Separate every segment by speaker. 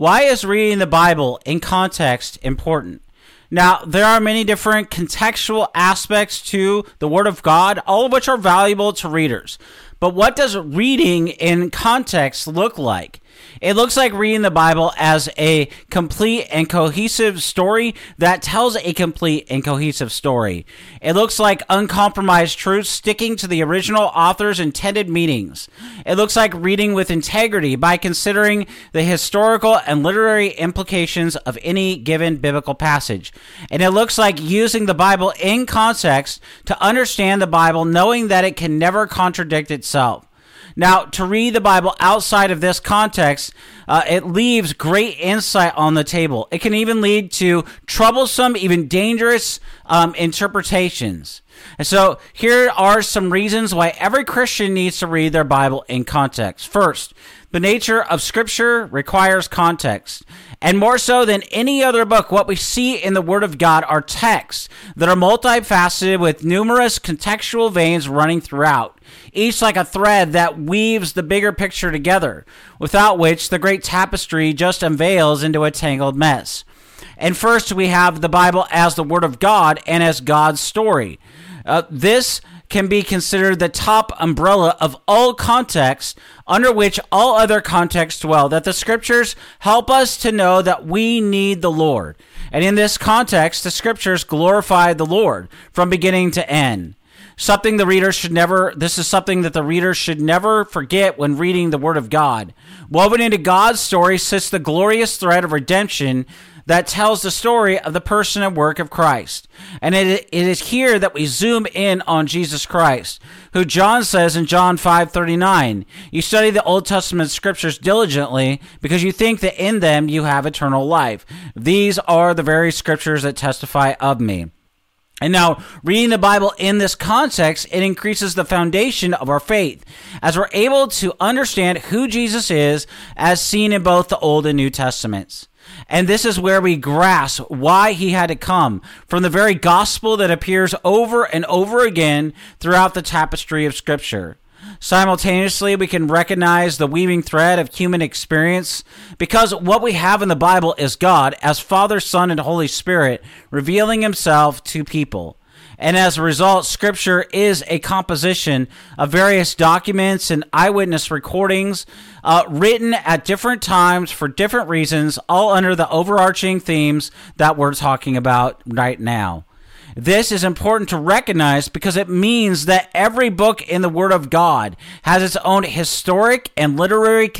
Speaker 1: Why is reading the Bible in context important? Now, there are many different contextual aspects to the Word of God, all of which are valuable to readers. But what does reading in context look like? It looks like reading the Bible as a complete and cohesive story that tells a complete and cohesive story. It looks like uncompromised truth sticking to the original author's intended meanings. It looks like reading with integrity by considering the historical and literary implications of any given biblical passage. And it looks like using the Bible in context to understand the Bible, knowing that it can never contradict itself. Now, to read the Bible outside of this context, uh, it leaves great insight on the table. It can even lead to troublesome, even dangerous um, interpretations. And so, here are some reasons why every Christian needs to read their Bible in context. First, the nature of Scripture requires context. And more so than any other book, what we see in the Word of God are texts that are multifaceted with numerous contextual veins running throughout each like a thread that weaves the bigger picture together, without which the great tapestry just unveils into a tangled mess. And first, we have the Bible as the Word of God and as God's story. Uh, this can be considered the top umbrella of all contexts under which all other contexts dwell. That the scriptures help us to know that we need the Lord. And in this context, the scriptures glorify the Lord from beginning to end something the reader should never this is something that the reader should never forget when reading the word of god woven into god's story sits the glorious thread of redemption that tells the story of the person and work of christ. And it, it is here that we zoom in on jesus christ who john says in john 5.39 you study the old testament scriptures diligently because you think that in them you have eternal life. These are the very scriptures that testify of me. And now, reading the Bible in this context, it increases the foundation of our faith as we're able to understand who Jesus is as seen in both the Old and New Testaments. And this is where we grasp why he had to come from the very gospel that appears over and over again throughout the tapestry of Scripture. Simultaneously, we can recognize the weaving thread of human experience because what we have in the Bible is God as Father, Son, and Holy Spirit revealing himself to people. And as a result, Scripture is a composition of various documents and eyewitness recordings uh, written at different times for different reasons, all under the overarching themes that we're talking about right now. This is important to recognize because it means that every book in the Word of God has its own historic and literary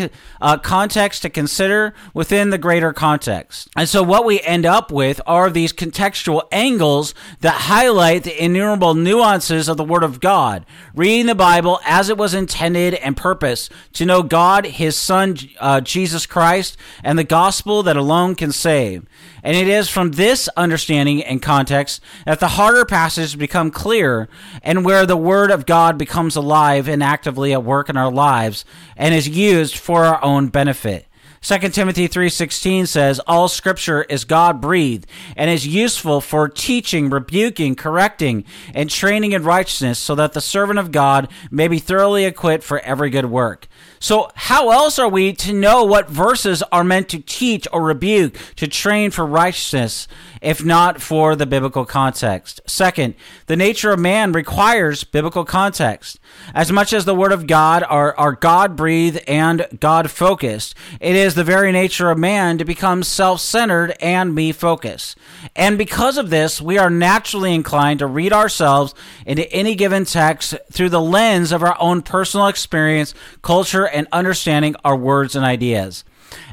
Speaker 1: uh, context to consider within the greater context. And so, what we end up with are these contextual angles that highlight the innumerable nuances of the Word of God, reading the Bible as it was intended and purposed to know God, His Son, uh, Jesus Christ, and the gospel that alone can save. And it is from this understanding and context that the harder passages become clear and where the Word of God becomes alive and actively at work in our lives and is used for our own benefit. 2 Timothy 3:16 says all scripture is God-breathed and is useful for teaching, rebuking, correcting, and training in righteousness so that the servant of God may be thoroughly equipped for every good work. So, how else are we to know what verses are meant to teach or rebuke, to train for righteousness, if not for the biblical context? Second, the nature of man requires biblical context. As much as the Word of God are, are God breathed and God focused, it is the very nature of man to become self centered and me focused. And because of this, we are naturally inclined to read ourselves into any given text through the lens of our own personal experience, culture, and understanding our words and ideas.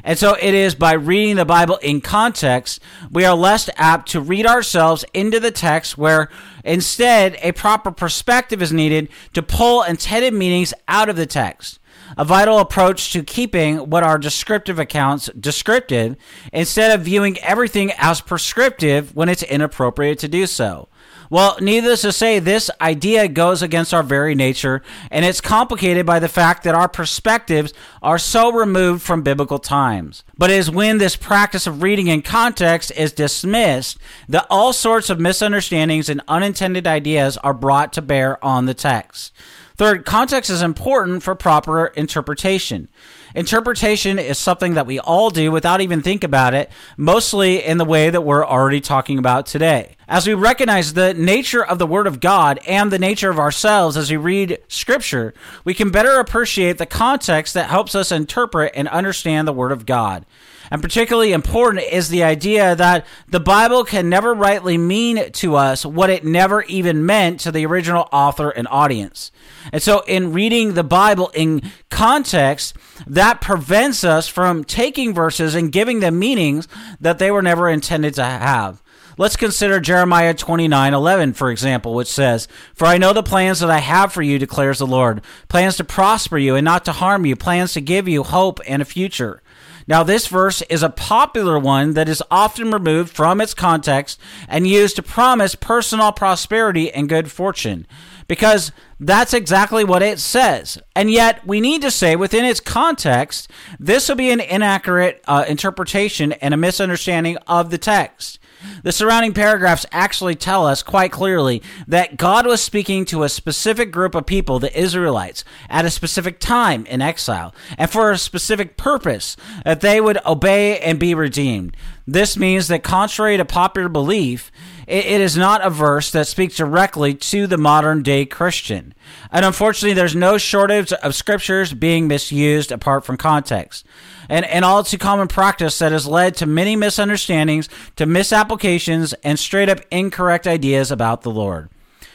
Speaker 1: And so it is by reading the Bible in context, we are less apt to read ourselves into the text where instead a proper perspective is needed to pull intended meanings out of the text. a vital approach to keeping what are descriptive accounts descriptive instead of viewing everything as prescriptive when it's inappropriate to do so. Well, needless to say, this idea goes against our very nature, and it's complicated by the fact that our perspectives are so removed from biblical times. But it is when this practice of reading in context is dismissed that all sorts of misunderstandings and unintended ideas are brought to bear on the text. Third, context is important for proper interpretation. Interpretation is something that we all do without even think about it, mostly in the way that we're already talking about today. As we recognize the nature of the Word of God and the nature of ourselves as we read Scripture, we can better appreciate the context that helps us interpret and understand the Word of God. And particularly important is the idea that the Bible can never rightly mean to us what it never even meant to the original author and audience. And so, in reading the Bible in context, that prevents us from taking verses and giving them meanings that they were never intended to have. Let's consider Jeremiah 29 11, for example, which says, For I know the plans that I have for you, declares the Lord plans to prosper you and not to harm you, plans to give you hope and a future. Now, this verse is a popular one that is often removed from its context and used to promise personal prosperity and good fortune because that's exactly what it says. And yet, we need to say within its context, this will be an inaccurate uh, interpretation and a misunderstanding of the text. The surrounding paragraphs actually tell us quite clearly that God was speaking to a specific group of people, the Israelites, at a specific time in exile, and for a specific purpose, that they would obey and be redeemed. This means that, contrary to popular belief, it is not a verse that speaks directly to the modern day Christian. And unfortunately, there's no shortage of scriptures being misused apart from context and, and all too common practice that has led to many misunderstandings, to misapplications, and straight up incorrect ideas about the Lord.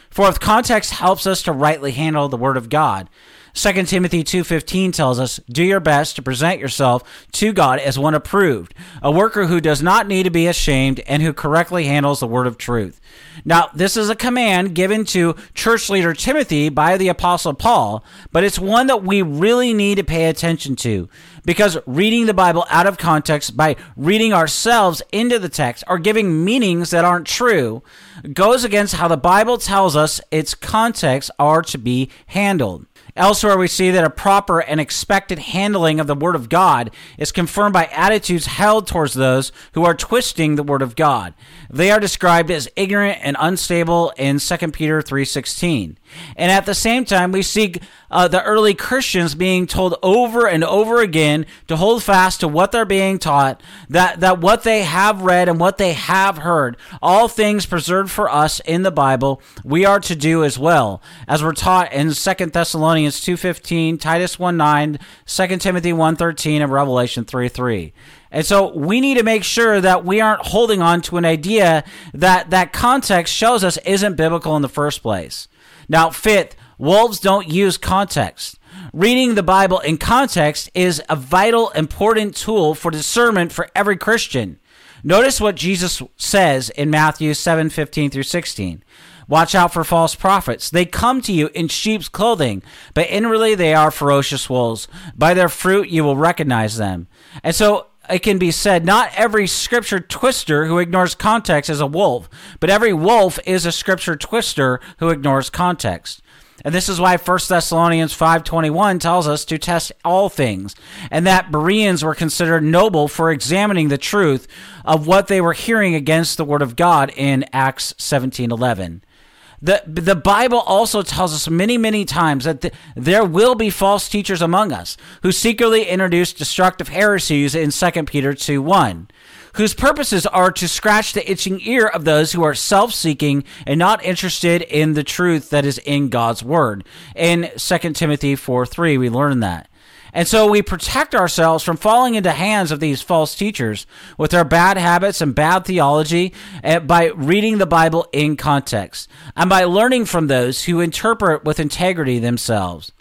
Speaker 1: Fourth, context helps us to rightly handle the Word of God. 2 Timothy 2:15 tells us, "Do your best to present yourself to God as one approved, a worker who does not need to be ashamed and who correctly handles the word of truth." Now, this is a command given to church leader Timothy by the apostle Paul, but it's one that we really need to pay attention to because reading the Bible out of context by reading ourselves into the text or giving meanings that aren't true goes against how the Bible tells us its contexts are to be handled. Elsewhere, we see that a proper and expected handling of the Word of God is confirmed by attitudes held towards those who are twisting the Word of God. They are described as ignorant and unstable in 2 Peter 3.16. And at the same time, we see uh, the early Christians being told over and over again to hold fast to what they're being taught, that, that what they have read and what they have heard, all things preserved for us in the Bible, we are to do as well, as we're taught in 2 Thessalonians 2.15, Titus 1.9, 2 Timothy 1.13, and Revelation 3.3. And so we need to make sure that we aren't holding on to an idea that that context shows us isn't biblical in the first place. Now, fifth, wolves don't use context. Reading the Bible in context is a vital, important tool for discernment for every Christian. Notice what Jesus says in Matthew 7 15 through 16. Watch out for false prophets. They come to you in sheep's clothing, but inwardly they are ferocious wolves. By their fruit you will recognize them. And so it can be said not every scripture twister who ignores context is a wolf, but every wolf is a scripture twister who ignores context. And this is why 1 Thessalonians 5:21 tells us to test all things, and that Bereans were considered noble for examining the truth of what they were hearing against the word of God in Acts 17:11. The, the Bible also tells us many, many times that the, there will be false teachers among us who secretly introduce destructive heresies in 2 Peter 2 1, whose purposes are to scratch the itching ear of those who are self seeking and not interested in the truth that is in God's Word. In 2 Timothy 4 3, we learn that. And so we protect ourselves from falling into hands of these false teachers with their bad habits and bad theology eh, by reading the Bible in context and by learning from those who interpret with integrity themselves.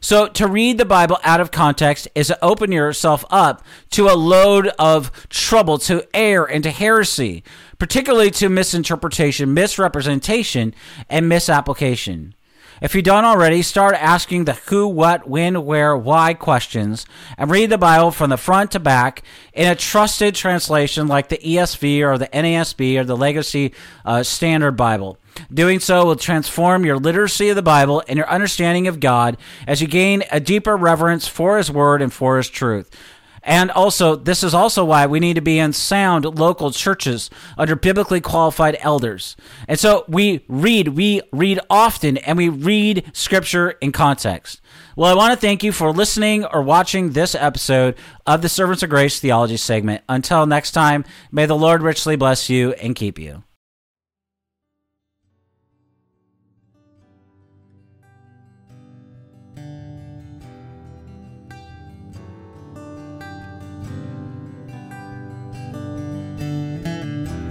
Speaker 1: So to read the Bible out of context is to open yourself up to a load of trouble, to error, and to heresy, particularly to misinterpretation, misrepresentation, and misapplication. If you don't already, start asking the who, what, when, where, why questions and read the Bible from the front to back in a trusted translation like the ESV or the NASB or the Legacy uh, Standard Bible. Doing so will transform your literacy of the Bible and your understanding of God as you gain a deeper reverence for His Word and for His truth. And also, this is also why we need to be in sound local churches under biblically qualified elders. And so we read, we read often, and we read scripture in context. Well, I want to thank you for listening or watching this episode of the Servants of Grace Theology segment. Until next time, may the Lord richly bless you and keep you.